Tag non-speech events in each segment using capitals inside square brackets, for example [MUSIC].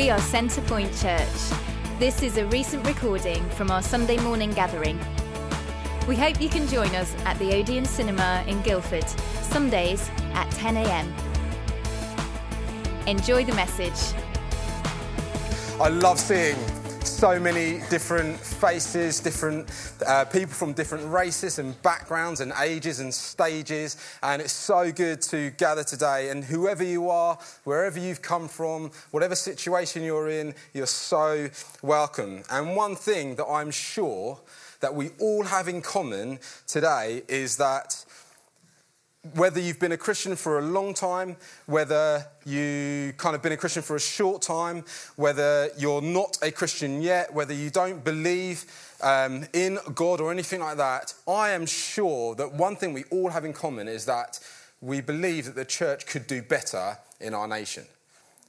We are Centrepoint Church. This is a recent recording from our Sunday morning gathering. We hope you can join us at the Odeon Cinema in Guildford, Sundays at 10am. Enjoy the message. I love seeing so many different faces, different uh, people from different races and backgrounds and ages and stages. And it's so good to gather today. And whoever you are, wherever you've come from, whatever situation you're in, you're so welcome. And one thing that I'm sure that we all have in common today is that whether you've been a Christian for a long time, whether you kind of been a Christian for a short time, whether you're not a Christian yet, whether you don't believe um, in God or anything like that, I am sure that one thing we all have in common is that we believe that the church could do better in our nation.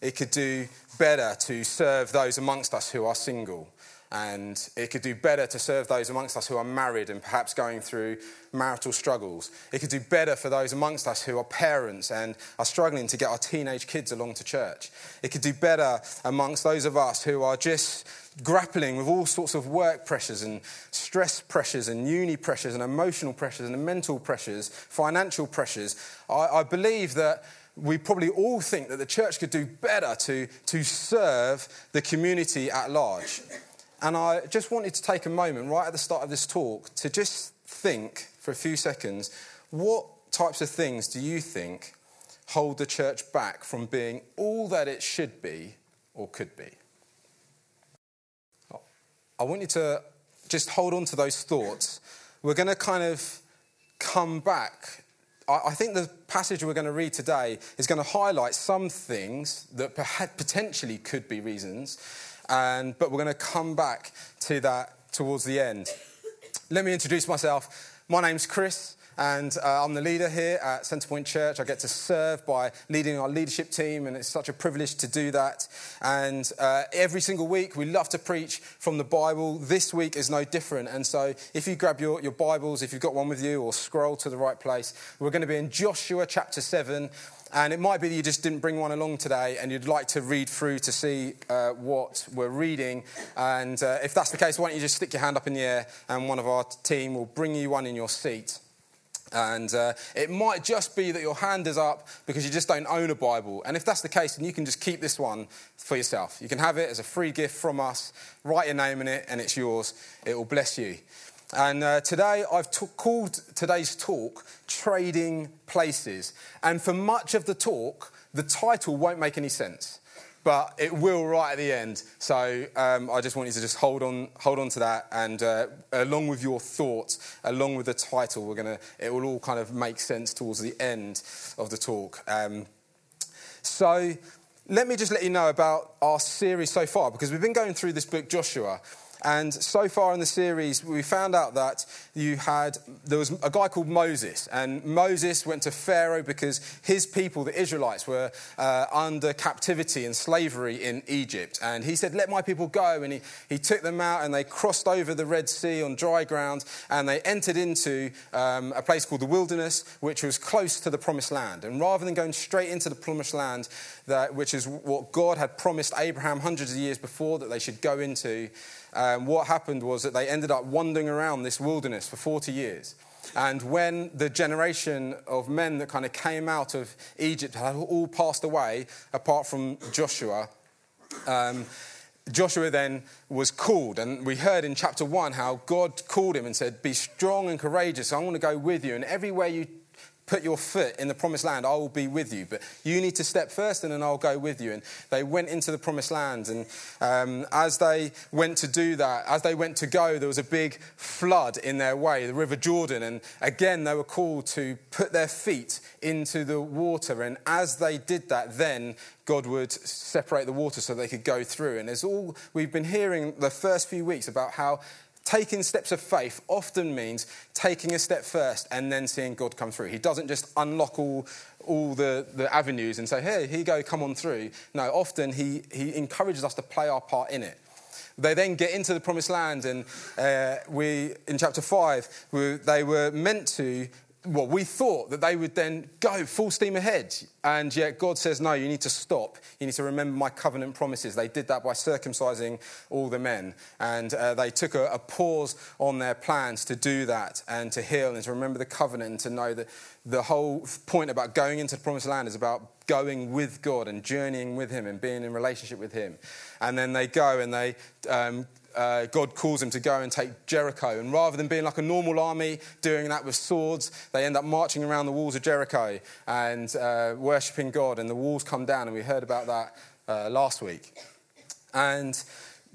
It could do better to serve those amongst us who are single and it could do better to serve those amongst us who are married and perhaps going through marital struggles. It could do better for those amongst us who are parents and are struggling to get our teenage kids along to church. It could do better amongst those of us who are just grappling with all sorts of work pressures and stress pressures and uni pressures and emotional pressures and mental pressures, financial pressures. I, I believe that we probably all think that the church could do better to, to serve the community at large. And I just wanted to take a moment right at the start of this talk to just think for a few seconds what types of things do you think hold the church back from being all that it should be or could be? I want you to just hold on to those thoughts. We're going to kind of come back. I think the passage we're going to read today is going to highlight some things that potentially could be reasons and, but we're going to come back to that towards the end. Let me introduce myself. My name's Chris, and uh, I'm the leader here at Centrepoint Church. I get to serve by leading our leadership team, and it's such a privilege to do that. And uh, every single week, we love to preach from the Bible. This week is no different. And so, if you grab your, your Bibles, if you've got one with you, or scroll to the right place, we're going to be in Joshua chapter 7. And it might be that you just didn't bring one along today and you'd like to read through to see uh, what we're reading. And uh, if that's the case, why don't you just stick your hand up in the air and one of our team will bring you one in your seat. And uh, it might just be that your hand is up because you just don't own a Bible. And if that's the case, then you can just keep this one for yourself. You can have it as a free gift from us, write your name in it, and it's yours. It will bless you. And uh, today I've t- called today's talk Trading Places. And for much of the talk, the title won't make any sense, but it will right at the end. So um, I just want you to just hold on, hold on to that. And uh, along with your thoughts, along with the title, we're gonna, it will all kind of make sense towards the end of the talk. Um, so let me just let you know about our series so far, because we've been going through this book, Joshua. And so far in the series, we found out that you had, there was a guy called Moses. And Moses went to Pharaoh because his people, the Israelites, were uh, under captivity and slavery in Egypt. And he said, Let my people go. And he, he took them out and they crossed over the Red Sea on dry ground and they entered into um, a place called the wilderness, which was close to the promised land. And rather than going straight into the promised land, that, which is what God had promised Abraham hundreds of years before that they should go into, um, what happened was that they ended up wandering around this wilderness for 40 years. And when the generation of men that kind of came out of Egypt had all passed away, apart from Joshua, um, Joshua then was called, and we heard in chapter one how God called him and said, Be strong and courageous. I want to go with you, and everywhere you put your foot in the promised land, I will be with you. But you need to step first, and then I'll go with you. And they went into the promised land. And um, as they went to do that, as they went to go, there was a big flood in their way, the River Jordan. And again, they were called to put their feet into the water. And as they did that, then God would separate the water so they could go through. And as all we've been hearing the first few weeks about how taking steps of faith often means taking a step first and then seeing God come through. He doesn't just unlock all, all the, the avenues and say, hey, here you go, come on through. No, often he, he encourages us to play our part in it. They then get into the promised land, and uh, we, in chapter 5, we, they were meant to well, we thought that they would then go full steam ahead. And yet God says, no, you need to stop. You need to remember my covenant promises. They did that by circumcising all the men. And uh, they took a, a, pause on their plans to do that and to heal and to remember the covenant and to know that the whole point about going into the promised land is about going with God and journeying with Him and being in relationship with Him. And then they go and they um, uh, God calls them to go and take Jericho. And rather than being like a normal army doing that with swords, they end up marching around the walls of Jericho and uh, worshipping God. And the walls come down, and we heard about that uh, last week. And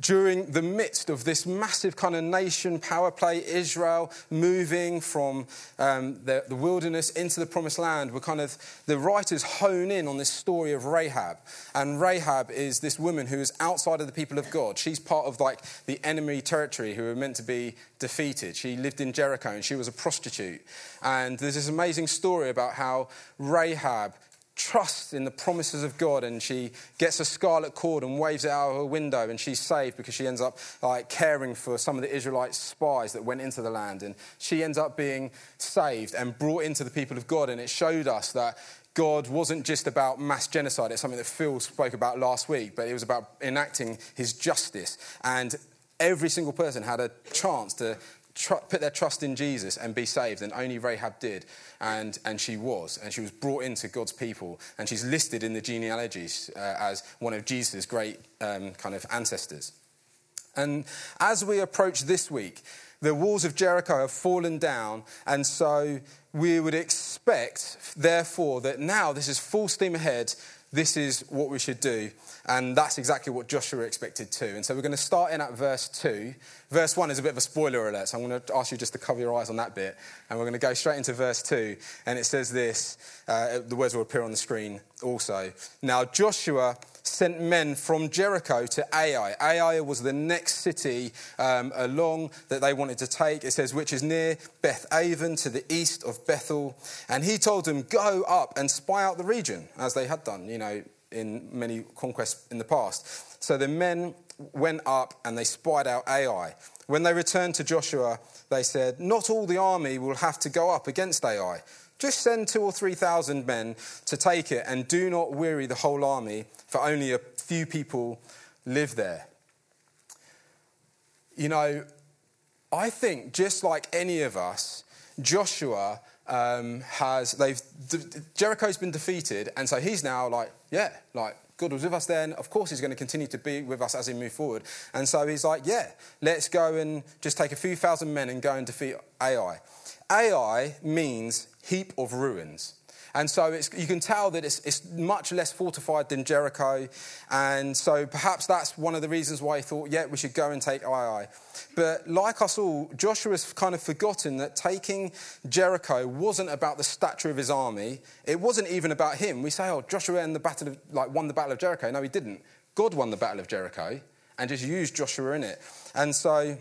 during the midst of this massive kind of nation power play, Israel moving from um, the, the, wilderness into the promised land, we're kind of, the writers hone in on this story of Rahab. And Rahab is this woman who is outside of the people of God. She's part of like the enemy territory who are meant to be defeated. She lived in Jericho and she was a prostitute. And there's this amazing story about how Rahab trusts in the promises of God and she gets a scarlet cord and waves it out of her window and she's saved because she ends up like caring for some of the Israelite spies that went into the land and she ends up being saved and brought into the people of God and it showed us that God wasn't just about mass genocide. It's something that Phil spoke about last week, but it was about enacting his justice. And every single person had a chance to tr- put their trust in Jesus and be saved, and only Rahab did and, and she was. And she was brought into God's people. And she's listed in the genealogies uh, as one of Jesus' great um, kind of ancestors. And as we approach this week, the walls of Jericho have fallen down, and so we would expect, therefore, that now this is full steam ahead. This is what we should do. And that's exactly what Joshua expected too. And so we're going to start in at verse 2. Verse 1 is a bit of a spoiler alert, so I'm going to ask you just to cover your eyes on that bit. And we're going to go straight into verse 2. And it says this uh, the words will appear on the screen also. Now, Joshua sent men from Jericho to Ai. Ai was the next city um, along that they wanted to take. It says, which is near Beth Aven to the east of Bethel. And he told them, Go up and spy out the region, as they had done. You know, in many conquests in the past. So the men went up and they spied out Ai. When they returned to Joshua, they said, Not all the army will have to go up against Ai. Just send two or three thousand men to take it, and do not weary the whole army, for only a few people live there. You know, I think just like any of us, Joshua um, has they've Jericho's been defeated, and so he's now like, yeah, like God was with us then. Of course, He's going to continue to be with us as we move forward. And so He's like, yeah, let's go and just take a few thousand men and go and defeat Ai. Ai means heap of ruins. And so you can tell that it's, it's, much less fortified than Jericho. And so perhaps that's one of the reasons why he thought, yeah, we should go and take Ai. But like us all, Joshua's kind of forgotten that taking Jericho wasn't about the stature of his army. It wasn't even about him. We say, oh, Joshua and the battle of, like, won the battle of Jericho. No, he didn't. God won the battle of Jericho and just used Joshua in it. And so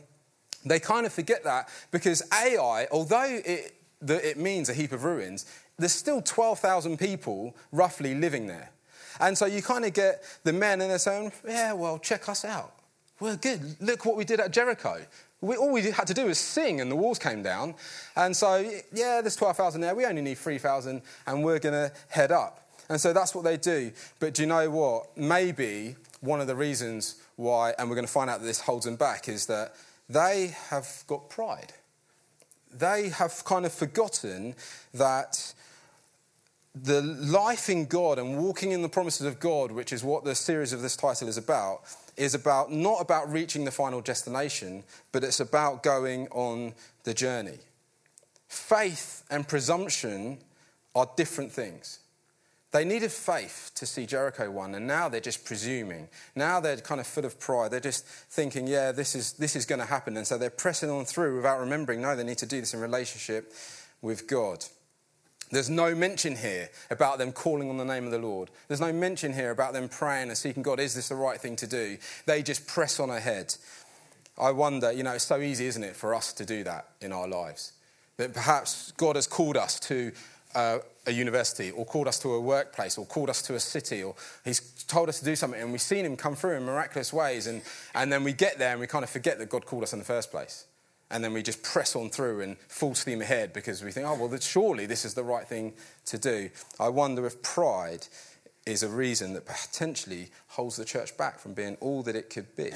they kind of forget that because Ai, although it, it means a heap of ruins, there's still 12,000 people roughly living there. And so you kind of get the men and they're saying, yeah, well, check us out. We're good. Look what we did at Jericho. We, all we had to do was sing and the walls came down. And so, yeah, there's 12,000 there. We only need 3,000 and we're going to head up. And so that's what they do. But do you know what? Maybe one of the reasons why, and we're going to find out that this holds them back, is that they have got pride. They have kind of forgotten that the life in God and walking in the promises of God, which is what the series of this title is about, is about not about reaching the final destination, but it's about going on the journey. Faith and presumption are different things. They needed faith to see Jericho won, and now they're just presuming. Now they're kind of full of pride. They're just thinking, yeah, this is, this is going to happen. And so they're pressing on through without remembering, no, they need to do this in relationship with God. There's no mention here about them calling on the name of the Lord. There's no mention here about them praying and seeking God, is this the right thing to do? They just press on ahead. I wonder, you know, it's so easy, isn't it, for us to do that in our lives? That perhaps God has called us to uh, a university or called us to a workplace or called us to a city or he's told us to do something and we've seen him come through in miraculous ways and, and then we get there and we kind of forget that God called us in the first place. And then we just press on through and full steam ahead because we think, oh, well, surely this is the right thing to do. I wonder if pride is a reason that potentially holds the church back from being all that it could be.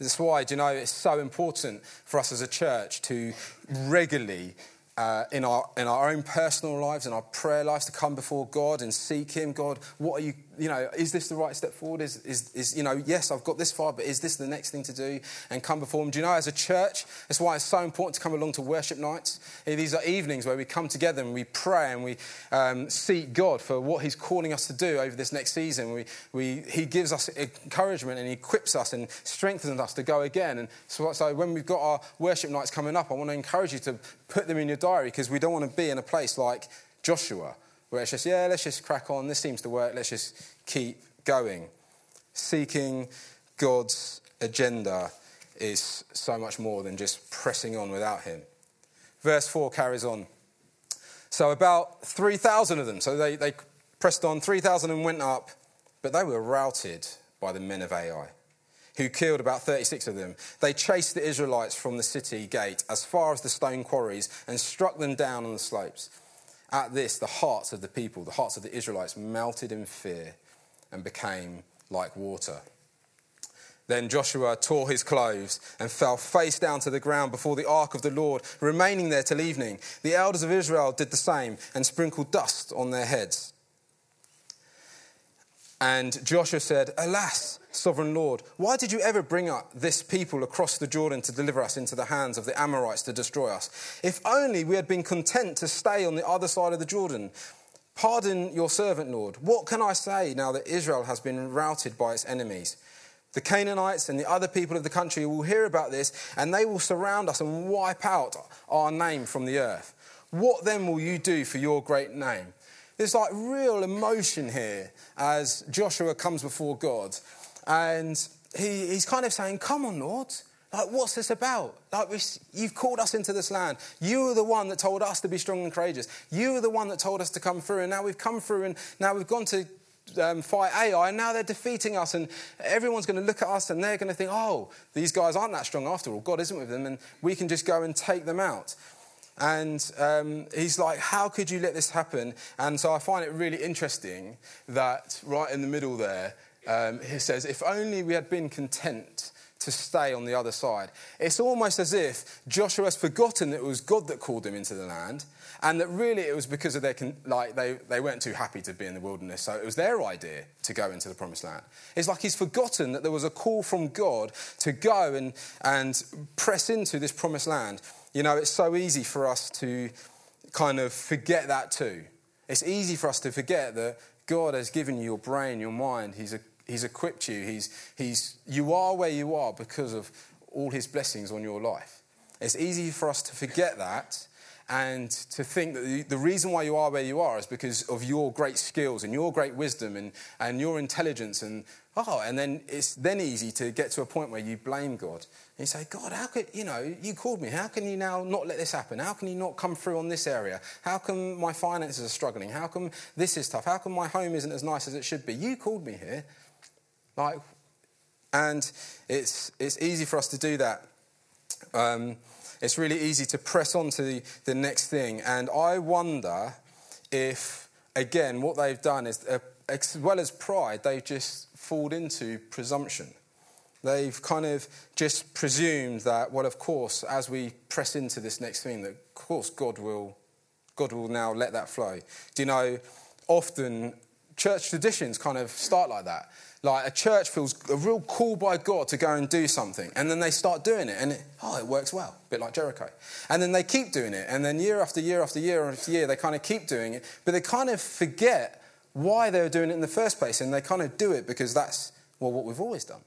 That's why, do you know, it's so important for us as a church to regularly uh, in, our, in our own personal lives, in our prayer lives, to come before God and seek Him. God, what are you, you know, is this the right step forward? Is, is, is, you know, yes, I've got this far, but is this the next thing to do? And come before Him. Do you know, as a church, that's why it's so important to come along to worship nights. These are evenings where we come together and we pray and we um, seek God for what He's calling us to do over this next season. We, we, he gives us encouragement and equips us and strengthens us to go again. And so, so when we've got our worship nights coming up, I want to encourage you to put them in your diary because we don't want to be in a place like Joshua where it's just, yeah, let's just crack on. This seems to work. Let's just keep going. Seeking God's agenda is so much more than just pressing on without Him. Verse 4 carries on. So, about 3,000 of them, so they, they pressed on, 3,000 and went up, but they were routed by the men of Ai who killed about 36 of them. They chased the Israelites from the city gate as far as the stone quarries and struck them down on the slopes. At this, the hearts of the people, the hearts of the Israelites, melted in fear and became like water. Then Joshua tore his clothes and fell face down to the ground before the ark of the Lord, remaining there till evening. The elders of Israel did the same and sprinkled dust on their heads. And Joshua said, Alas, sovereign Lord, why did you ever bring up this people across the Jordan to deliver us into the hands of the Amorites to destroy us? If only we had been content to stay on the other side of the Jordan. Pardon your servant, Lord. What can I say now that Israel has been routed by its enemies? The Canaanites and the other people of the country will hear about this, and they will surround us and wipe out our name from the earth. What then will you do for your great name? There's like real emotion here as Joshua comes before God. And he, he's kind of saying, Come on, Lord. Like, what's this about? Like, you've called us into this land. You are the one that told us to be strong and courageous. You are the one that told us to come through. And now we've come through and now we've gone to um, fight Ai, and now they're defeating us, and everyone's going to look at us and they're going to think, oh, these guys aren't that strong after all. God isn't with them, and we can just go and take them out. And um, he's like, How could you let this happen? And so I find it really interesting that right in the middle there, um, he says, If only we had been content to stay on the other side. It's almost as if Joshua has forgotten that it was God that called him into the land, and that really it was because of their, like, they, they weren't too happy to be in the wilderness, so it was their idea to go into the promised land. It's like he's forgotten that there was a call from God to go and, and press into this promised land. You know, it's so easy for us to kind of forget that too. It's easy for us to forget that God has given you your brain, your mind. He's, a, he's equipped you. He's, he's, you are where you are because of all his blessings on your life. It's easy for us to forget that and to think that the reason why you are where you are is because of your great skills and your great wisdom and, and your intelligence and oh and then it's then easy to get to a point where you blame god. And you say god how could you know you called me. How can you now not let this happen? How can you not come through on this area? How come my finances are struggling? How come this is tough? How come my home isn't as nice as it should be? You called me here. Like and it's it's easy for us to do that. Um, it's really easy to press on to the, the next thing. And I wonder if, again, what they've done is, uh, as well as pride, they've just fallen into presumption. They've kind of just presumed that, well, of course, as we press into this next thing, that of course God will, God will now let that flow. Do you know, often church traditions kind of start like that. Like a church feels a real call by God to go and do something, and then they start doing it, and it, oh, it works well, a bit like Jericho. And then they keep doing it, and then year after year after year after year, they kind of keep doing it, but they kind of forget why they were doing it in the first place, and they kind of do it because that's, well, what we've always done.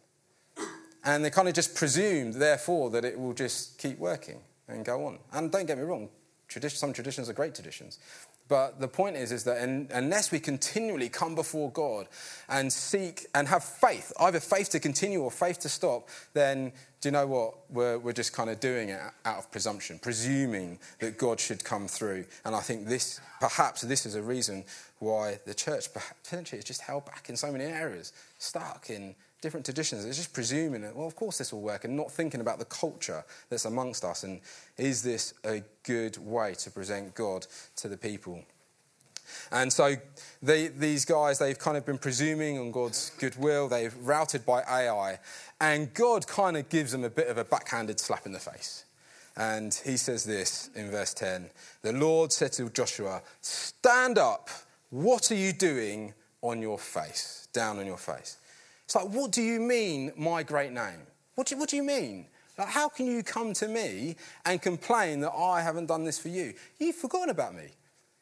And they kind of just presume, therefore, that it will just keep working and go on. And don't get me wrong, some traditions are great traditions. But the point is, is that in, unless we continually come before God and seek and have faith, either faith to continue or faith to stop, then do you know what? We're, we're just kind of doing it out of presumption, presuming that God should come through. And I think this, perhaps this is a reason why the church potentially is just held back in so many areas, stuck in different traditions. It's just presuming that, well, of course this will work, and not thinking about the culture that's amongst us. And is this a good way to present God to the people? And so they, these guys, they've kind of been presuming on God's goodwill. They've routed by Ai. And God kind of gives them a bit of a backhanded slap in the face. And he says this in verse 10 The Lord said to Joshua, Stand up. What are you doing on your face? Down on your face. It's like, what do you mean, my great name? What do you, what do you mean? Like, how can you come to me and complain that I haven't done this for you? You've forgotten about me.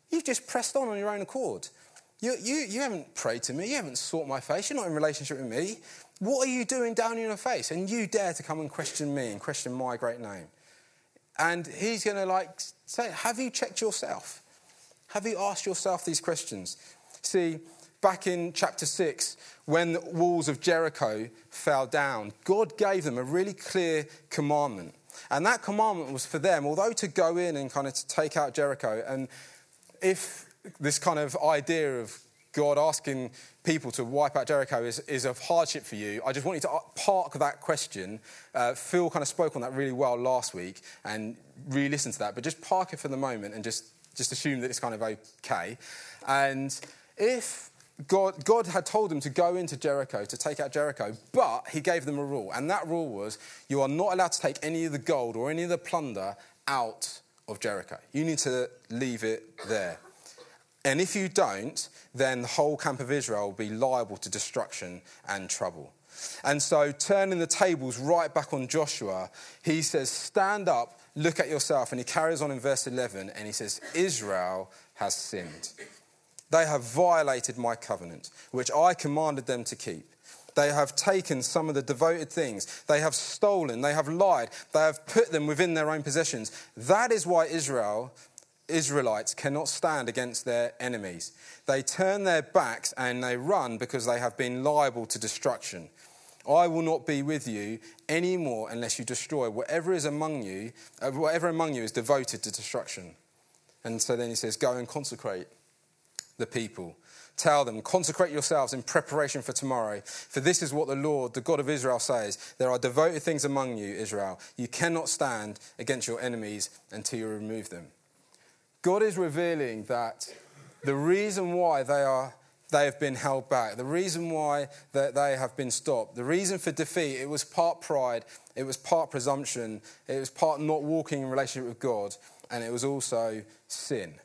You've just pressed on on your own accord. You, you, you haven't prayed to me. You haven't sought my face. You're not in relationship with me. What are you doing down in your face? And you dare to come and question me and question my great name. And he's going to like say, Have you checked yourself? Have you asked yourself these questions? See, back in chapter 6, when the walls of Jericho fell down, God gave them a really clear commandment. And that commandment was for them, although to go in and kind of to take out Jericho and if this kind of idea of God asking people to wipe out Jericho is, is of hardship for you, I just want you to park that question. Uh, Phil kind of spoke on that really well last week and re listen to that, but just park it for the moment and just, just assume that it's kind of okay. And if God, God had told them to go into Jericho, to take out Jericho, but he gave them a rule. And that rule was you are not allowed to take any of the gold or any of the plunder out of Jericho. You need to leave it there. And if you don't, then the whole camp of Israel will be liable to destruction and trouble. And so, turning the tables right back on Joshua, he says, Stand up, look at yourself. And he carries on in verse 11 and he says, Israel has sinned. They have violated my covenant, which I commanded them to keep. They have taken some of the devoted things. They have stolen. They have lied. They have put them within their own possessions. That is why Israel, Israelites cannot stand against their enemies. They turn their backs and they run because they have been liable to destruction. I will not be with you anymore unless you destroy whatever is among you, uh, whatever among you is devoted to destruction. And so then he says, Go and consecrate the people. Tell them, consecrate yourselves in preparation for tomorrow. For this is what the Lord, the God of Israel, says There are devoted things among you, Israel. You cannot stand against your enemies until you remove them. God is revealing that the reason why they are they have been held back. The reason why that they have been stopped, the reason for defeat, it was part pride, it was part presumption, it was part not walking in relationship with God, and it was also sin.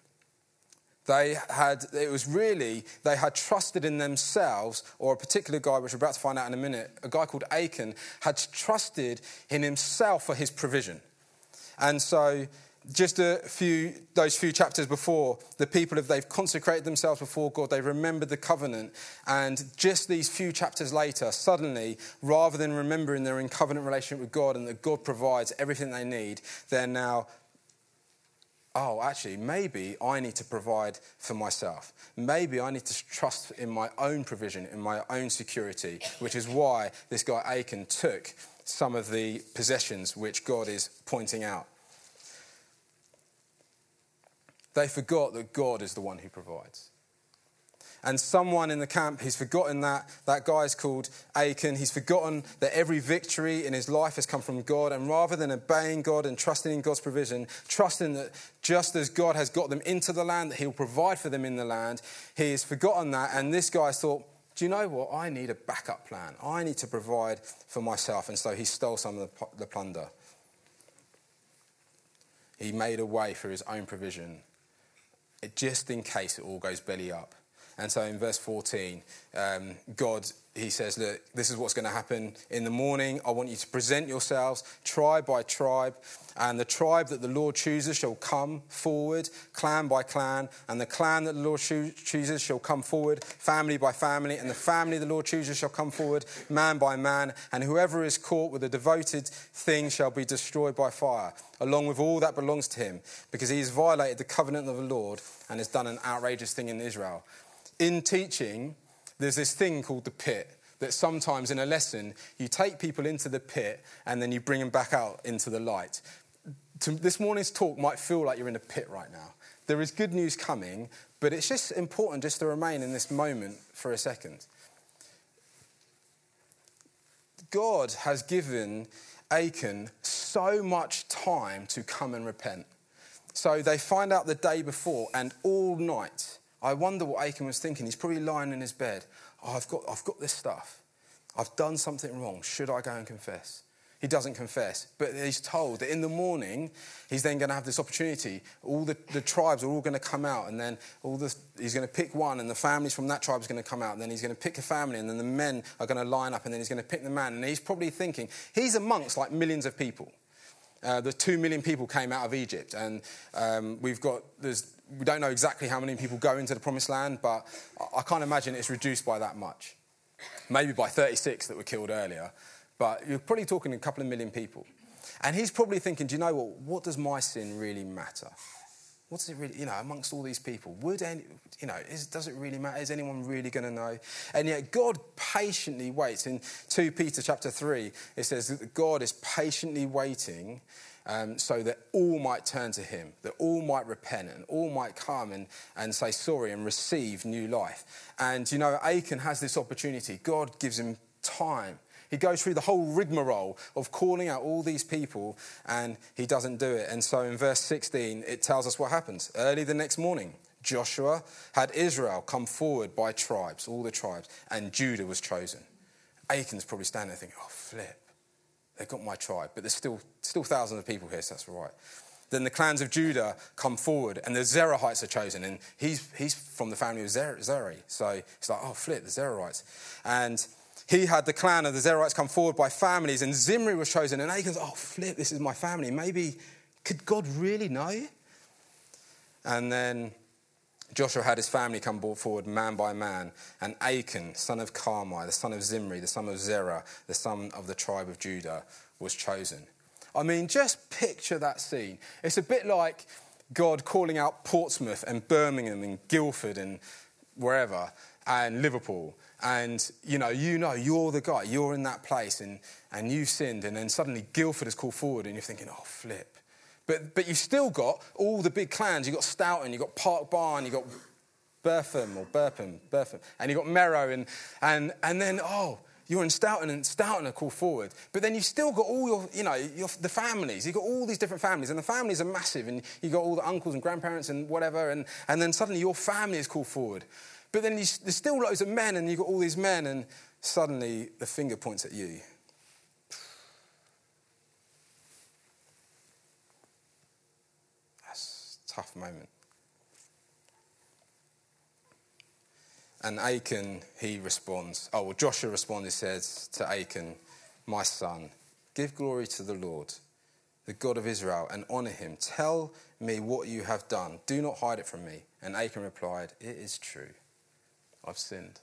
They had, it was really, they had trusted in themselves, or a particular guy, which we're about to find out in a minute, a guy called Achan, had trusted in himself for his provision. And so, just a few, those few chapters before, the people, if they've consecrated themselves before God, they've remembered the covenant. And just these few chapters later, suddenly, rather than remembering they're in covenant relationship with God and that God provides everything they need, they're now oh, actually, maybe I need to provide for myself. Maybe I need to trust in my own provision, in my own security, which is why this guy Achan took some of the possessions which God is pointing out. They forgot that God is the one who provides. And someone in the camp, he's forgotten that. That guy is called Achan. He's forgotten that every victory in his life has come from God. And rather than obeying God and trusting in God's provision, trusting that just as God has got them into the land, that he'll provide for them in the land, he has forgotten that. And this guy thought, do you know what? I need a backup plan. I need to provide for myself. And so he stole some of the, the plunder. He made a way for his own provision, just in case it all goes belly up. And so in verse 14, um, God, he says, Look, this is what's going to happen in the morning. I want you to present yourselves tribe by tribe. And the tribe that the Lord chooses shall come forward, clan by clan. And the clan that the Lord chooses shall come forward, family by family. And the family the Lord chooses shall come forward, man by man. And whoever is caught with a devoted thing shall be destroyed by fire, along with all that belongs to him, because he has violated the covenant of the Lord and has done an outrageous thing in Israel in teaching, there's this thing called the pit that sometimes in a lesson you take people into the pit and then you bring them back out into the light. This morning's talk might feel like you're in a pit right now. There is good news coming, but it's just important just to remain in this moment for a second. God has given Achan so much time to come and repent. So they find out the day before, and all night, I wonder what Achan was thinking. He's probably lying in his bed. Oh, I've got, I've got this stuff. I've done something wrong. Should I go and confess? He doesn't confess, but he's told that in the morning he's then going to have this opportunity. All the, the tribes are all going to come out, and then all the, he's going to pick one, and the families from that tribe is going to come out. And then he's going to pick a family, and then the men are going to line up, and then he's going to pick the man. And he's probably thinking he's amongst like millions of people. Uh, the two million people came out of Egypt, and um, we've got there's we don't know exactly how many people go into the promised land, but I, can't imagine it's reduced by that much. Maybe by 36 that were killed earlier but you're probably talking a couple of million people. And he's probably thinking, do you know what? What does my sin really matter? What does it really, you know, amongst all these people? Would any, you know, is, does it really matter? Is anyone really going to know? And yet God patiently waits. In 2 Peter chapter 3, it says that God is patiently waiting um, so that all might turn to him, that all might repent and all might come and, and say sorry and receive new life. And, you know, Achan has this opportunity. God gives him time he goes through the whole rigmarole of calling out all these people and he doesn't do it. And so in verse 16, it tells us what happens. Early the next morning, Joshua had Israel come forward by tribes, all the tribes, and Judah was chosen. Achan's probably standing there thinking, oh, flip, they've got my tribe, but there's still, still thousands of people here, so that's all right. Then the clans of Judah come forward, and the Zerahites are chosen, and he's, he's from the family of Zer- Zeri. So he's like, oh, flip, the Zerahites. And he had the clan of the Zerahites come forward by families, and Zimri was chosen. And Achan's, oh, flip, this is my family. Maybe, could God really know? And then Joshua had his family come brought forward man by man, and Achan, son of Carmi, the son of Zimri, the son of Zerah, the son of the tribe of Judah, was chosen. I mean, just picture that scene. It's a bit like God calling out Portsmouth and Birmingham and Guildford and wherever, and Liverpool and you know, you know, you're the guy, you're in that place, and, and you sinned, and then suddenly Guildford is called forward, and you're thinking, oh, flip. But, but you've still got all the big clans. You've got Stoughton, you've got Park Barn, you've got Burpham or Burpham, Burpham, and you've got Merrow, and, and, and then, oh, you're in Stoughton, and Stoughton are called forward. But then you've still got all your, you know, your, the families. You've got all these different families, and the families are massive, and you've got all the uncles and grandparents and whatever, and, and then suddenly your family is called forward. But then you, there's still loads of men, and you've got all these men, and suddenly the finger points at you. That's a tough moment. And Achan, he responds. Oh, well, Joshua responds, he says to Achan, My son, give glory to the Lord, the God of Israel, and honor him. Tell me what you have done. Do not hide it from me. And Achan replied, It is true. I've sinned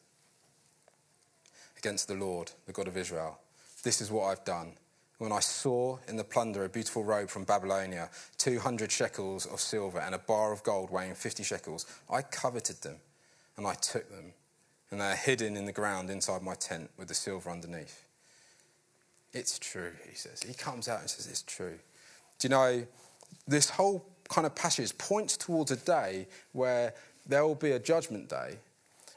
against the Lord, the God of Israel. This is what I've done. When I saw in the plunder a beautiful robe from Babylonia, 200 shekels of silver, and a bar of gold weighing 50 shekels, I coveted them and I took them, and they are hidden in the ground inside my tent with the silver underneath. It's true, he says. He comes out and says, It's true. Do you know, this whole kind of passage points towards a day where there will be a judgment day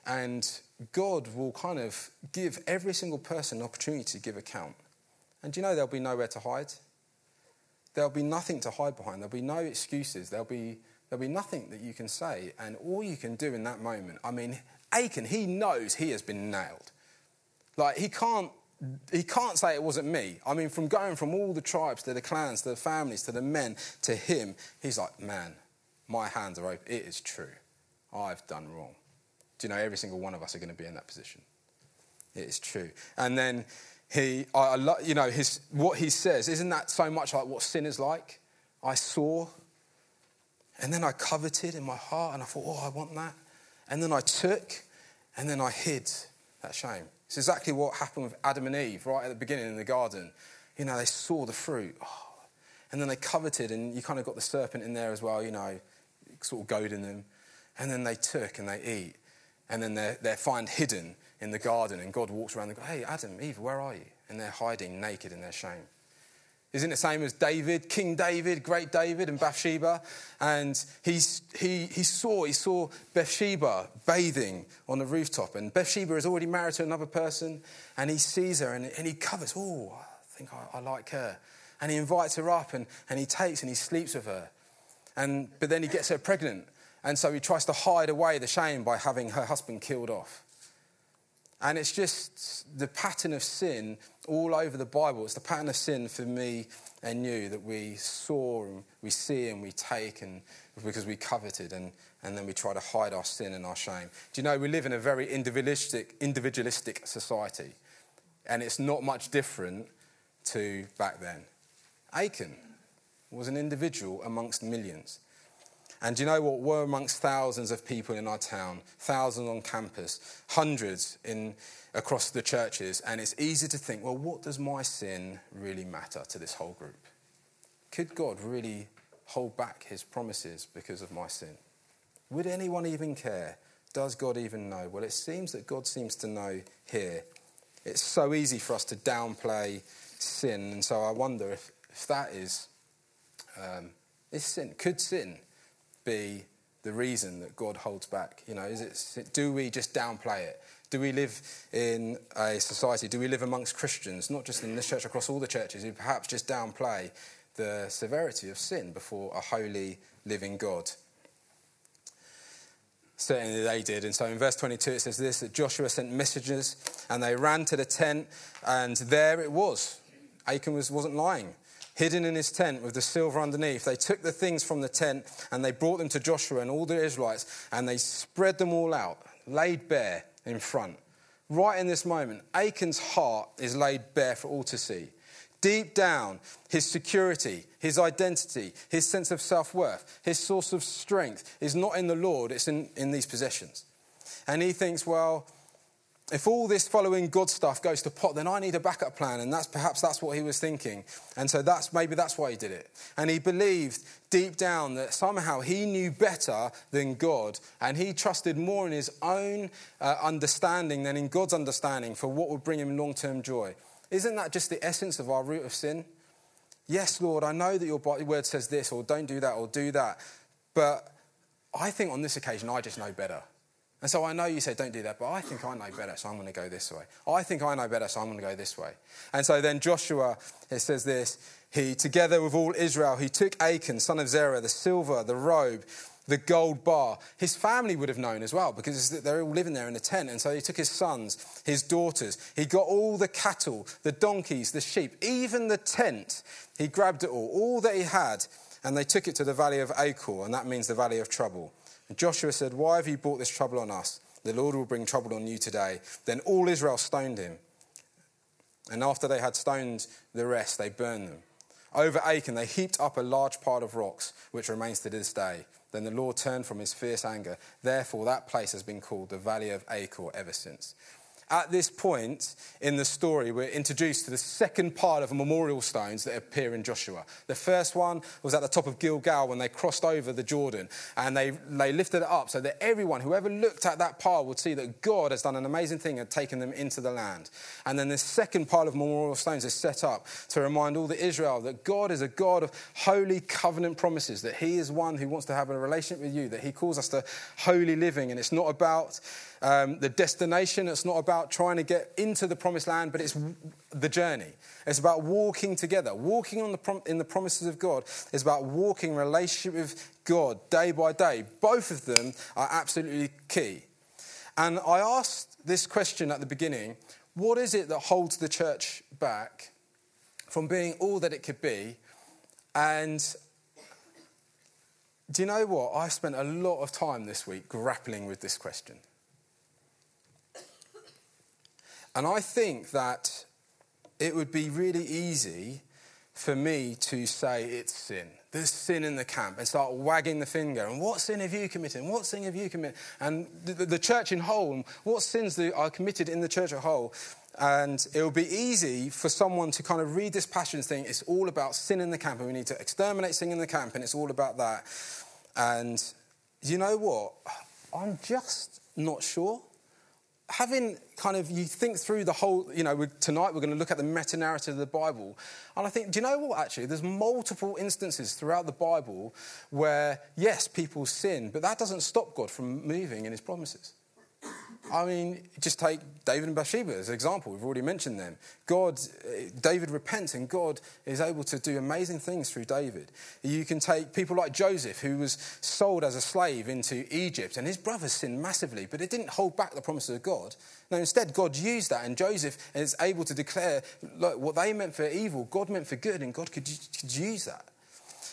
and God will kind of give every single person an opportunity to give account. And do you know there'll be nowhere to hide? There'll be nothing to hide behind. There'll be no excuses. There'll be, there'll be nothing that you can say. And all you can do in that moment, I mean, Achan, he knows he has been nailed. Like, he can't, he can't say it wasn't me. I mean, from going from all the tribes to the clans to the families to the men to him, he's like, man, my hands are open. It is true. I've done wrong. Do you know, every single one of us are going to be in that position. It is true. And then he, I, you know, his, what he says, isn't that so much like what sin is like? I saw, and then I coveted in my heart, and I thought, oh, I want that. And then I took, and then I hid that shame. It's exactly what happened with Adam and Eve right at the beginning in the garden. You know, they saw the fruit, oh, and then they coveted, and you kind of got the serpent in there as well, you know, sort of goading them. And then they took and they eat and then they're, they're hidden in the garden, and God walks around and goes, Hey, Adam, Eve, where are you? And they're hiding naked in their shame. Isn't it the same as David, King David, great David, and Bathsheba? And he's, he, he saw he saw Bathsheba bathing on the rooftop, and Bathsheba is already married to another person, and he sees her and, and he covers. Oh, I think I, I like her, and he invites her up, and, and he takes and he sleeps with her, and but then he gets her pregnant, and so he tries to hide away the shame by having her husband killed off. And it's just the pattern of sin all over the Bible. It's the pattern of sin for me and you that we saw and we see and we take and because we coveted and, and then we try to hide our sin and our shame. Do you know we live in a very individualistic, individualistic society and it's not much different to back then. Achan was an individual amongst millions. And you know what? We're amongst thousands of people in our town, thousands on campus, hundreds in, across the churches. And it's easy to think, well, what does my sin really matter to this whole group? Could God really hold back his promises because of my sin? Would anyone even care? Does God even know? Well, it seems that God seems to know here. It's so easy for us to downplay sin. And so I wonder if, if that is, um, is sin. Could sin be the reason that God holds back? You know, is it, do we just downplay it? Do we live in a society, do we live amongst Christians, not just in this church, across all the churches, who perhaps just downplay the severity of sin before a holy, living God? Certainly they did. And so in verse 22 it says this that Joshua sent messengers and they ran to the tent, and there it was. Achan was, wasn't lying hidden in his tent with the silver underneath. They took the things from the tent and they brought them to Joshua and all the Israelites and they spread them all out, laid bare in front. Right in this moment, Achan's heart is laid bare for all to see. Deep down, his security, his identity, his sense of self worth, his source of strength is not in the Lord, it's in, in these possessions. And he thinks, well, if all this following God stuff goes to pot, then I need a backup plan. And that's perhaps that's what he was thinking. And so that's maybe that's why he did it. And he believed deep down that somehow he knew better than God. And he trusted more in his own uh, understanding than in God's understanding for what would bring him long term joy. Isn't that just the essence of our root of sin? Yes, Lord, I know that your word says this, or don't do that, or do that. But I think on this occasion, I just know better. And so I know you said don't do that, but I think I know better, so I'm going to go this way. I think I know better, so I'm going to go this way. And so then Joshua, it says this, he, together with all Israel, he took Achan, son of Zerah, the silver, the robe, the gold bar. His family would have known as well because they're all living there in a tent. And so he took his sons, his daughters. He got all the cattle, the donkeys, the sheep, even the tent. He grabbed it all, all that he had, and they took it to the valley of Achor, and that means the valley of trouble. Joshua said, Why have you brought this trouble on us? The Lord will bring trouble on you today. Then all Israel stoned him. And after they had stoned the rest, they burned them. Over Achan, they heaped up a large pile of rocks, which remains to this day. Then the Lord turned from his fierce anger. Therefore, that place has been called the Valley of Achor ever since. At this point in the story, we're introduced to the second part of memorial stones that appear in Joshua. The first one was at the top of Gilgal when they crossed over the Jordan and they, they lifted it up so that everyone, whoever looked at that pile, would see that God has done an amazing thing and taken them into the land. And then the second pile of memorial stones is set up to remind all the Israel that God is a God of holy covenant promises, that He is one who wants to have a relationship with you, that He calls us to holy living. And it's not about um, the destination. It's not about trying to get into the promised land, but it's the journey. It's about walking together. Walking the prom- in the promises of God is about walking relationship with God day by day. Both of them are absolutely key. And I asked this question at the beginning what is it that holds the church back from being all that it could be? And do you know what? I've spent a lot of time this week grappling with this question. And I think that it would be really easy for me to say it's sin. There's sin in the camp and start wagging the finger. And what sin have you committed? And what sin have you committed? And the, the church in whole, what sins are committed in the church as whole? And it would be easy for someone to kind of read this passion thing. it's all about sin in the camp and we need to exterminate sin in the camp and it's all about that. And you know what? I'm just not sure. Having kind of you think through the whole you know we tonight we're going to look at the meta narrative of the bible and i think do you know what actually? There's multiple instances throughout the bible where yes people sin but that doesn't stop god from moving in his promises I mean, just take David and Bathsheba as an example. We've already mentioned them. God, eh, David repents, and God is able to do amazing things through David. You can take people like Joseph, who was sold as a slave into Egypt, and his brothers sinned massively, but it didn't hold back the promises of God. No, instead, God used that, and Joseph is able to declare look, what they meant for evil, God meant for good, and God could, could use that.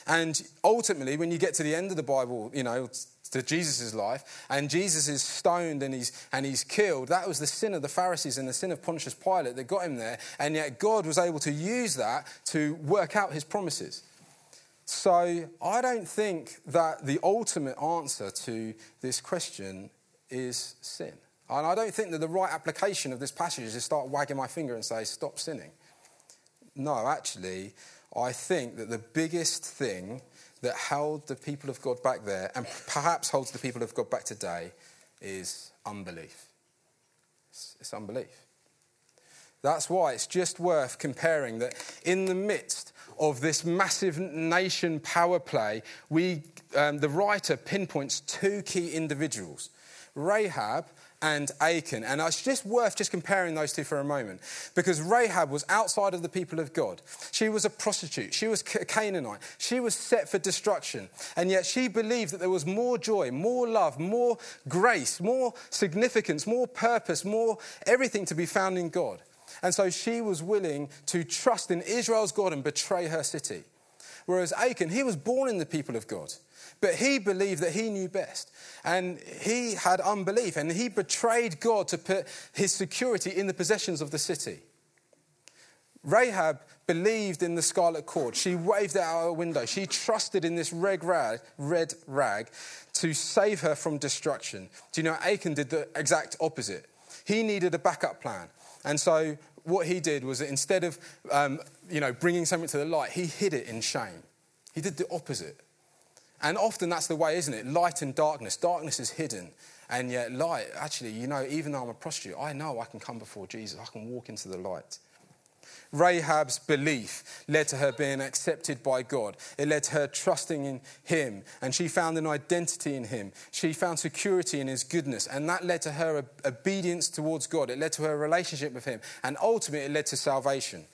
And ultimately, when you get to the end of the Bible, you know, to Jesus' life, and Jesus is stoned and he's, and he's killed. That was the sin of the Pharisees and the sin of Pontius Pilate that got him there, and yet God was able to use that to work out his promises. So I don't think that the ultimate answer to this question is sin. And I don't think that the right application of this passage is to start wagging my finger and say, stop sinning. No, actually, I think that the biggest thing that held the people of God back there and perhaps holds the people of God back today is unbelief. It's, it's unbelief. That's why it's just worth comparing that in the midst of this massive nation power play, we, um, the writer pinpoints two key individuals Rahab and Achan. And it's just worth just comparing those two for a moment. Because Rahab was outside of the people of God. She was a prostitute. She was a Canaanite. She was set for destruction. And yet she believed that there was more joy, more love, more grace, more significance, more purpose, more everything to be found in God. And so she was willing to trust in Israel's God and betray her city. Whereas Achan, he was born in the people of God. But he believed that he knew best. And he had unbelief. And he betrayed God to put his security in the possessions of the city. Rahab believed in the scarlet cord. She waved it out her window. She trusted in this red rag, red rag to save her from destruction. Do you know, Achan did the exact opposite. He needed a backup plan. And so what he did was that instead of um, you know, bringing something to the light, he hid it in shame. He did the opposite. And often that's the way, isn't it? Light and darkness. Darkness is hidden. And yet, light, actually, you know, even though I'm a prostitute, I know I can come before Jesus. I can walk into the light. Rahab's belief led to her being accepted by God. It led to her trusting in Him, and she found an identity in Him. She found security in His goodness, and that led to her obedience towards God. It led to her relationship with Him, and ultimately, it led to salvation.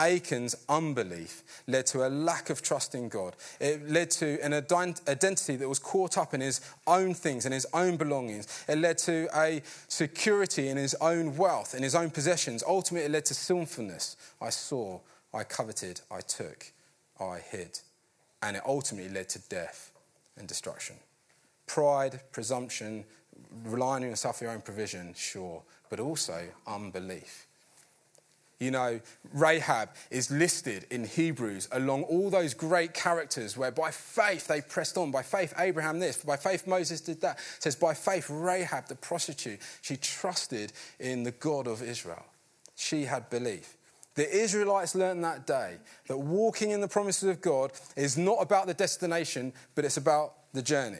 Achan's unbelief led to a lack of trust in God. It led to an identity that was caught up in his own things and his own belongings. It led to a security in his own wealth, in his own possessions. Ultimately, it led to sinfulness. I saw, I coveted, I took, I hid. And it ultimately led to death and destruction. Pride, presumption, relying on yourself for your own provision, sure, but also unbelief. You know, Rahab is listed in Hebrews along all those great characters where by faith they pressed on. By faith, Abraham this. By faith, Moses did that. It says, by faith, Rahab, the prostitute, she trusted in the God of Israel. She had belief. The Israelites learned that day that walking in the promises of God is not about the destination, but it's about the journey.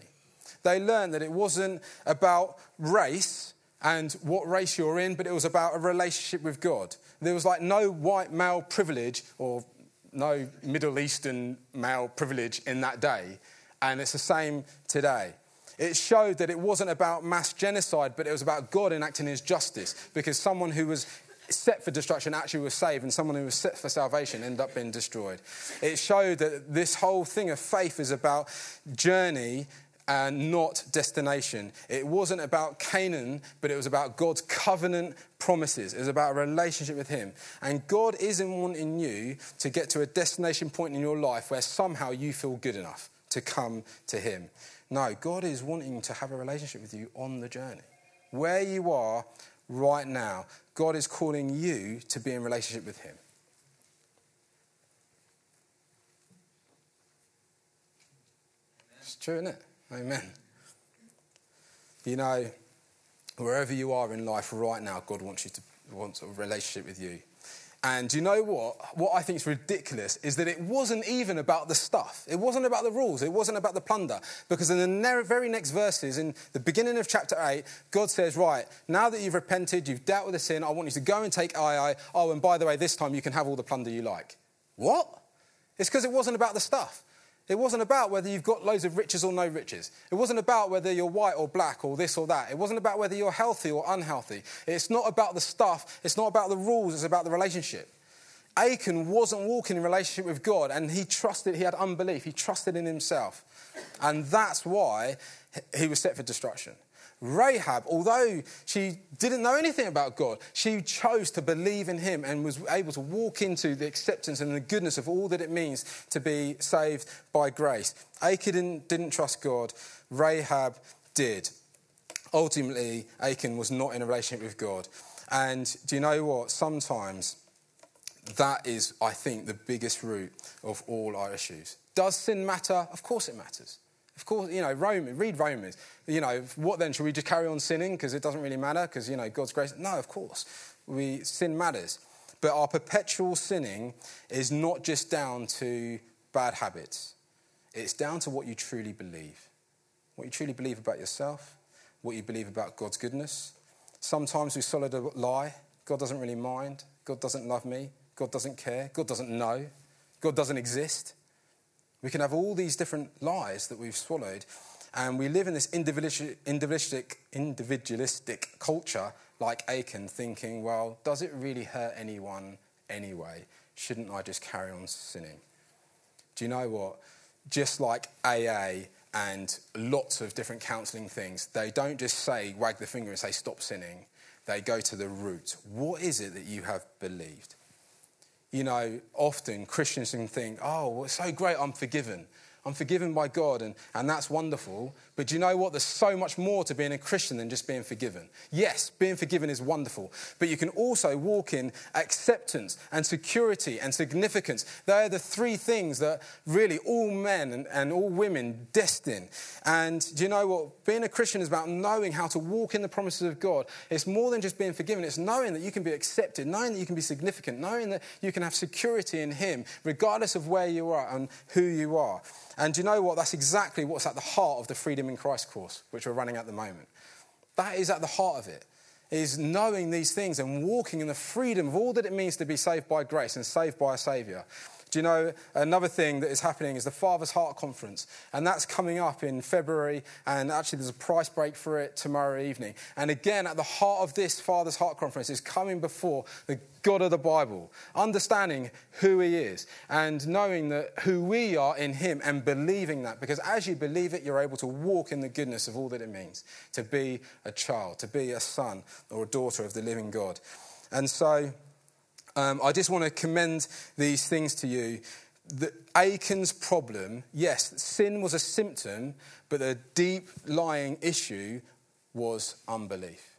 They learned that it wasn't about race and what race you're in, but it was about a relationship with God. There was like no white male privilege or no Middle Eastern male privilege in that day, and it's the same today. It showed that it wasn't about mass genocide, but it was about God enacting his justice because someone who was set for destruction actually was saved, and someone who was set for salvation ended up being destroyed. It showed that this whole thing of faith is about journey and not destination. It wasn't about Canaan, but it was about God's covenant promises. It was about a relationship with Him. And God isn't wanting you to get to a destination point in your life where somehow you feel good enough to come to Him. No, God is wanting to have a relationship with you on the journey. Where you are right now, God is calling you to be in relationship with Him. It's true, isn't it? Amen. You know, wherever you are in life right now, God wants you to wants a relationship with you. And you know what? What I think is ridiculous is that it wasn't even about the stuff. It wasn't about the rules. It wasn't about the plunder. Because in the very next verses, in the beginning of chapter 8, God says, Right, now that you've repented, you've dealt with the sin, I want you to go and take Ai. Oh, and by the way, this time you can have all the plunder you like. What? It's because it wasn't about the stuff. It wasn't about whether you've got loads of riches or no riches. It wasn't about whether you're white or black or this or that. It wasn't about whether you're healthy or unhealthy. It's not about the stuff. It's not about the rules. It's about the relationship. Achan wasn't walking in relationship with God and he trusted, he had unbelief. He trusted in himself. And that's why he was set for destruction. Rahab, although she didn't know anything about God, she chose to believe in him and was able to walk into the acceptance and the goodness of all that it means to be saved by grace. Achan didn't, didn't trust God, Rahab did. Ultimately, Achan was not in a relationship with God. And do you know what? Sometimes that is, I think, the biggest root of all our issues. Does sin matter? Of course it matters. Of course, you know, read Romans. You know, what then? Should we just carry on sinning because it doesn't really matter because, you know, God's grace? No, of course. We, sin matters. But our perpetual sinning is not just down to bad habits, it's down to what you truly believe. What you truly believe about yourself, what you believe about God's goodness. Sometimes we solid a lie. God doesn't really mind. God doesn't love me. God doesn't care. God doesn't know. God doesn't exist. We can have all these different lies that we've swallowed, and we live in this individualistic, individualistic culture like Achan, thinking, well, does it really hurt anyone anyway? Shouldn't I just carry on sinning? Do you know what? Just like AA and lots of different counselling things, they don't just say, wag the finger and say, stop sinning. They go to the root. What is it that you have believed? You know, often Christians can think, oh, well, it's so great, I'm forgiven. I'm forgiven by God, and, and that's wonderful. But do you know what? There's so much more to being a Christian than just being forgiven. Yes, being forgiven is wonderful, but you can also walk in acceptance and security and significance. They're the three things that really all men and, and all women destined. And do you know what? Being a Christian is about knowing how to walk in the promises of God. It's more than just being forgiven, it's knowing that you can be accepted, knowing that you can be significant, knowing that you can have security in Him, regardless of where you are and who you are. And you know what? That's exactly what's at the heart of the Freedom in Christ course, which we're running at the moment. That is at the heart of it, is knowing these things and walking in the freedom of all that it means to be saved by grace and saved by a Saviour. Do you know another thing that is happening is the Father's Heart Conference, and that's coming up in February, and actually there's a price break for it tomorrow evening. And again, at the heart of this Father's Heart Conference is coming before the God of the Bible, understanding who He is, and knowing that who we are in Him, and believing that, because as you believe it, you're able to walk in the goodness of all that it means to be a child, to be a son or a daughter of the living God. And so, um, I just want to commend these things to you. The Achan's problem, yes, sin was a symptom, but the deep lying issue was unbelief.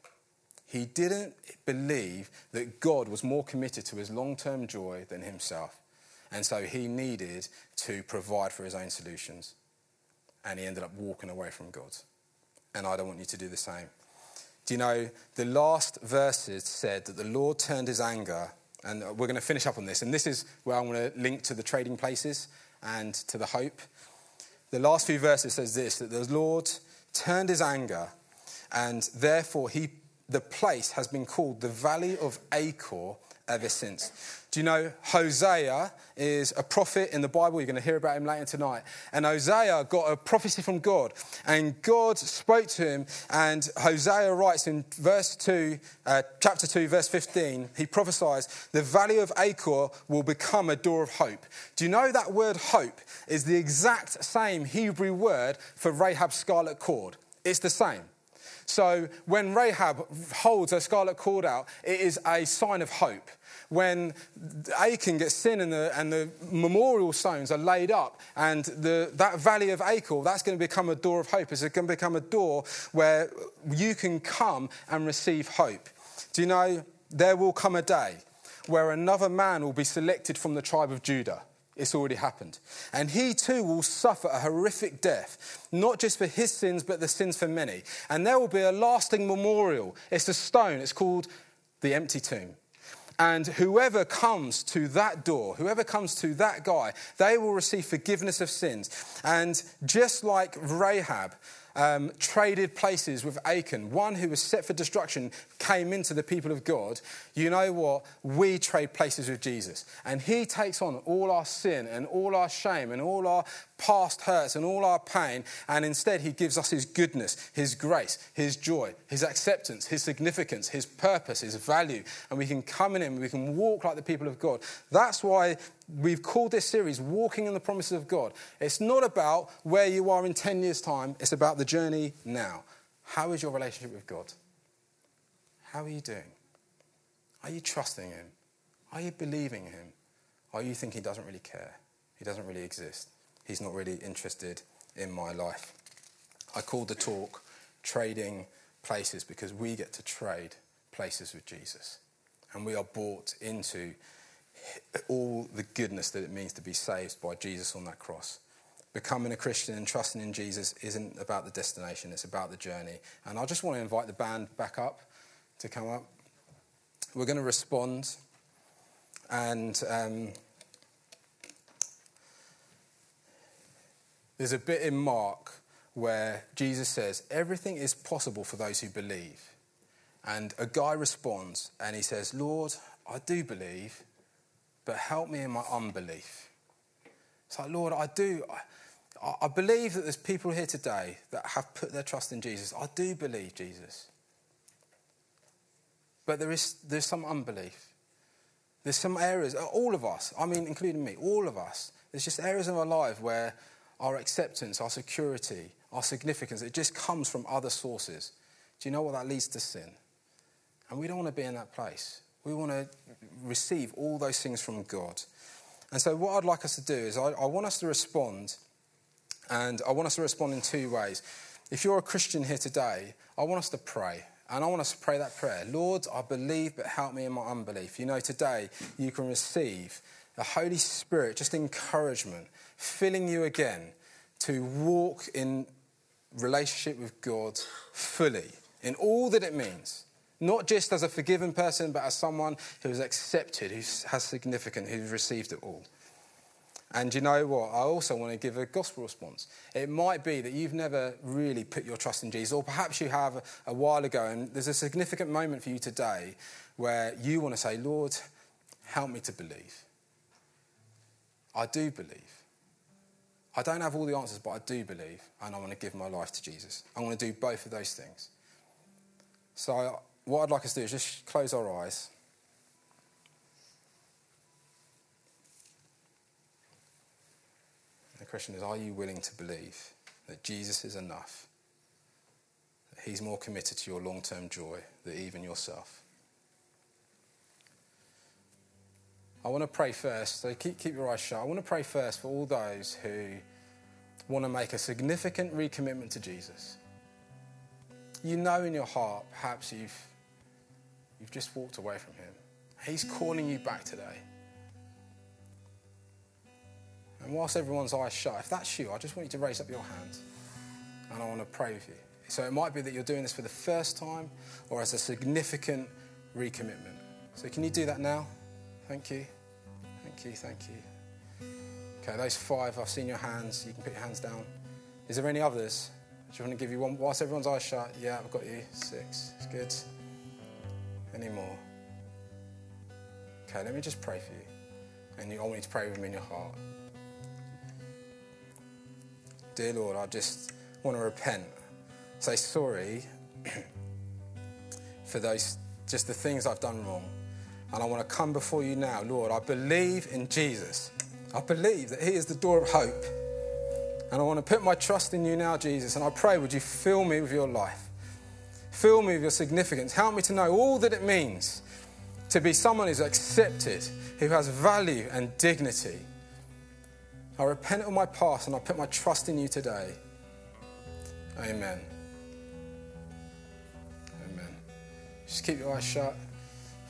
He didn't believe that God was more committed to his long term joy than himself. And so he needed to provide for his own solutions. And he ended up walking away from God. And I don't want you to do the same. Do you know, the last verses said that the Lord turned his anger and uh, we're going to finish up on this. And this is where I'm going to link to the trading places and to the hope. The last few verses says this that the Lord turned his anger, and therefore he, the place has been called the Valley of Achor ever since. Do you know Hosea is a prophet in the Bible? You're going to hear about him later tonight. And Hosea got a prophecy from God, and God spoke to him. And Hosea writes in verse 2, uh, chapter 2, verse 15, he prophesies, The valley of Achor will become a door of hope. Do you know that word hope is the exact same Hebrew word for Rahab's scarlet cord? It's the same. So when Rahab holds her scarlet cord out, it is a sign of hope when Achan gets sin and the, and the memorial stones are laid up, and the, that valley of Achor, that's going to become a door of hope. It's going to become a door where you can come and receive hope. Do you know, there will come a day where another man will be selected from the tribe of Judah. It's already happened. And he too will suffer a horrific death, not just for his sins, but the sins for many. And there will be a lasting memorial. It's a stone, it's called the empty tomb. And whoever comes to that door, whoever comes to that guy, they will receive forgiveness of sins. And just like Rahab, um, traded places with Achan. One who was set for destruction came into the people of God. You know what? We trade places with Jesus. And he takes on all our sin and all our shame and all our past hurts and all our pain. And instead, he gives us his goodness, his grace, his joy, his acceptance, his significance, his purpose, his value. And we can come in him, we can walk like the people of God. That's why we've called this series Walking in the Promises of God. It's not about where you are in 10 years' time, it's about the journey now. How is your relationship with God? How are you doing? Are you trusting Him? Are you believing Him? Are you think He doesn't really care? He doesn't really exist. He's not really interested in my life. I called the talk Trading Places because we get to trade places with Jesus. And we are brought into all the goodness that it means to be saved by Jesus on that cross. Becoming a Christian and trusting in Jesus isn't about the destination, it's about the journey. And I just want to invite the band back up to come up. We're going to respond. And um, there's a bit in Mark where Jesus says, Everything is possible for those who believe. And a guy responds and he says, Lord, I do believe but help me in my unbelief. It's like, Lord, I do. I, I believe that there's people here today that have put their trust in Jesus. I do believe Jesus. But there is there's some unbelief. There's some areas, uh, all of us, I mean, including me, all of us, there's just areas of our life where our acceptance, our security, our significance, it just comes from other sources. Do you know what that leads to sin? And we don't want to be in that place. We want to receive all those things from God. And so, what I'd like us to do is, I, I, want us to respond, and I want us to respond in two ways. If you're a Christian here today, I want us to pray. And I want us to pray that prayer Lord, I believe, but help me in my unbelief. You know, today you can receive the Holy Spirit, just encouragement, filling you again to walk in relationship with God fully, in all that it means. Not just as a forgiven person, but as someone who is accepted, who has significance, who's received it all. And you know what? I also want to give a gospel response. It might be that you've never really put your trust in Jesus, or perhaps you have a while ago, and there's a significant moment for you today where you want to say, Lord, help me to believe. I do believe. I don't have all the answers, but I do believe, and I want to give my life to Jesus. I want to do both of those things. So what I'd like us to do is just close our eyes. The question is Are you willing to believe that Jesus is enough? That He's more committed to your long term joy than even yourself? I want to pray first, so keep, keep your eyes shut. I want to pray first for all those who want to make a significant recommitment to Jesus. You know in your heart, perhaps you've You've just walked away from Him. He's calling you back today. And whilst everyone's eyes shut, if that's you, I just want you to raise up your hand and I want to pray with you. So it might be that you're doing this for the first time or as a significant recommitment. So can you do that now? Thank you. Thank you. Thank you. Okay, those five, I've seen your hands. You can put your hands down. Is there any others? Do you want to give you one? Whilst everyone's eyes shut, yeah, I've got you. Six. It's good anymore. Okay, let me just pray for you. And you, want you to pray with me in your heart. Dear Lord, I just want to repent. Say sorry [CLEARS THROAT] for those, just the things I've done wrong. And I want to come before you now, Lord. I believe in Jesus. I believe that He is the door of hope. And I want to put my trust in you now, Jesus. And I pray, would you fill me with your life? Fill me with your significance. Help me to know all that it means to be someone who's accepted, who has value and dignity. I repent of my past and I put my trust in you today. Amen. Amen. Just keep your eyes shut.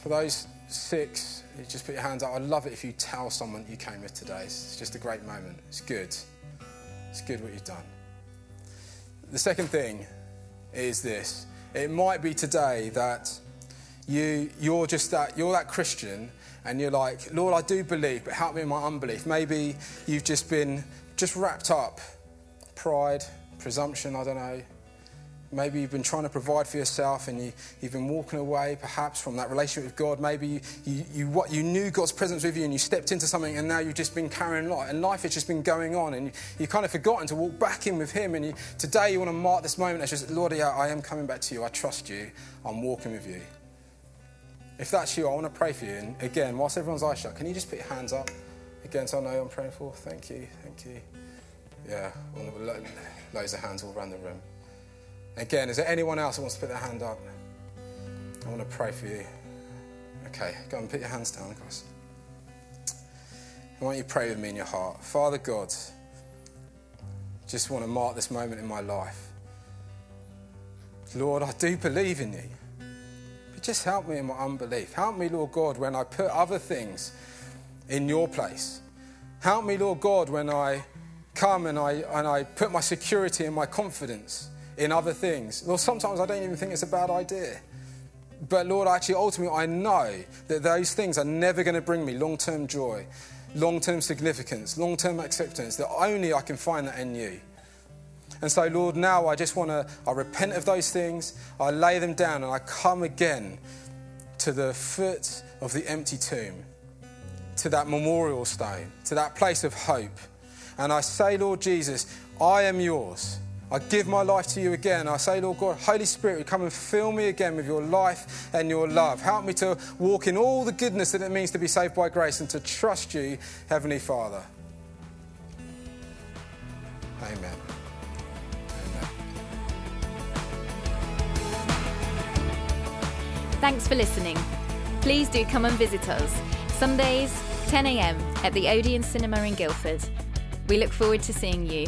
For those six, just put your hands out. I'd love it if you tell someone you came with today. It's just a great moment. It's good. It's good what you've done. The second thing is this it might be today that you, you're just that, you're that Christian and you're like, Lord, I do believe, but help me in my unbelief. Maybe you've just been just wrapped up. Pride, presumption, I don't know. Maybe you've been trying to provide for yourself and you, you've been walking away perhaps from that relationship with God. Maybe you, you, you, what, you knew God's presence with you and you stepped into something and now you've just been carrying life and life has just been going on and you, you kind of forgotten to walk back in with Him. And you, today you want to mark this moment as just, Lord, yeah, I am coming back to you. I trust you. I'm walking with you. If that's you, I want to pray for you. And again, whilst everyone's eyes shut, can you just put your hands up? Again, so I know I'm praying for. Thank you. Thank you. Yeah, loads of hands all around the room. Again, is there anyone else who wants to put their hand up? I want to pray for you. Okay, go and put your hands down, guys. don't you pray with me in your heart. Father God, just want to mark this moment in my life. Lord, I do believe in you. But just help me in my unbelief. Help me, Lord God, when I put other things in your place. Help me, Lord God, when I come and I, and I put my security and my confidence in other things. Lord, sometimes I don't even think it's a bad idea. But Lord, actually, ultimately, I know that those things are never going to bring me long term joy, long term significance, long term acceptance, that only I can find that in you. And so, Lord, now I just want to, I repent of those things, I lay them down, and I come again to the foot of the empty tomb, to that memorial stone, to that place of hope. And I say, Lord Jesus, I am yours. I give my life to you again. I say, Lord God, Holy Spirit, come and fill me again with your life and your love. Help me to walk in all the goodness that it means to be saved by grace and to trust you, Heavenly Father. Amen. Amen. Thanks for listening. Please do come and visit us. Sundays, 10 a.m. at the Odeon Cinema in Guildford. We look forward to seeing you.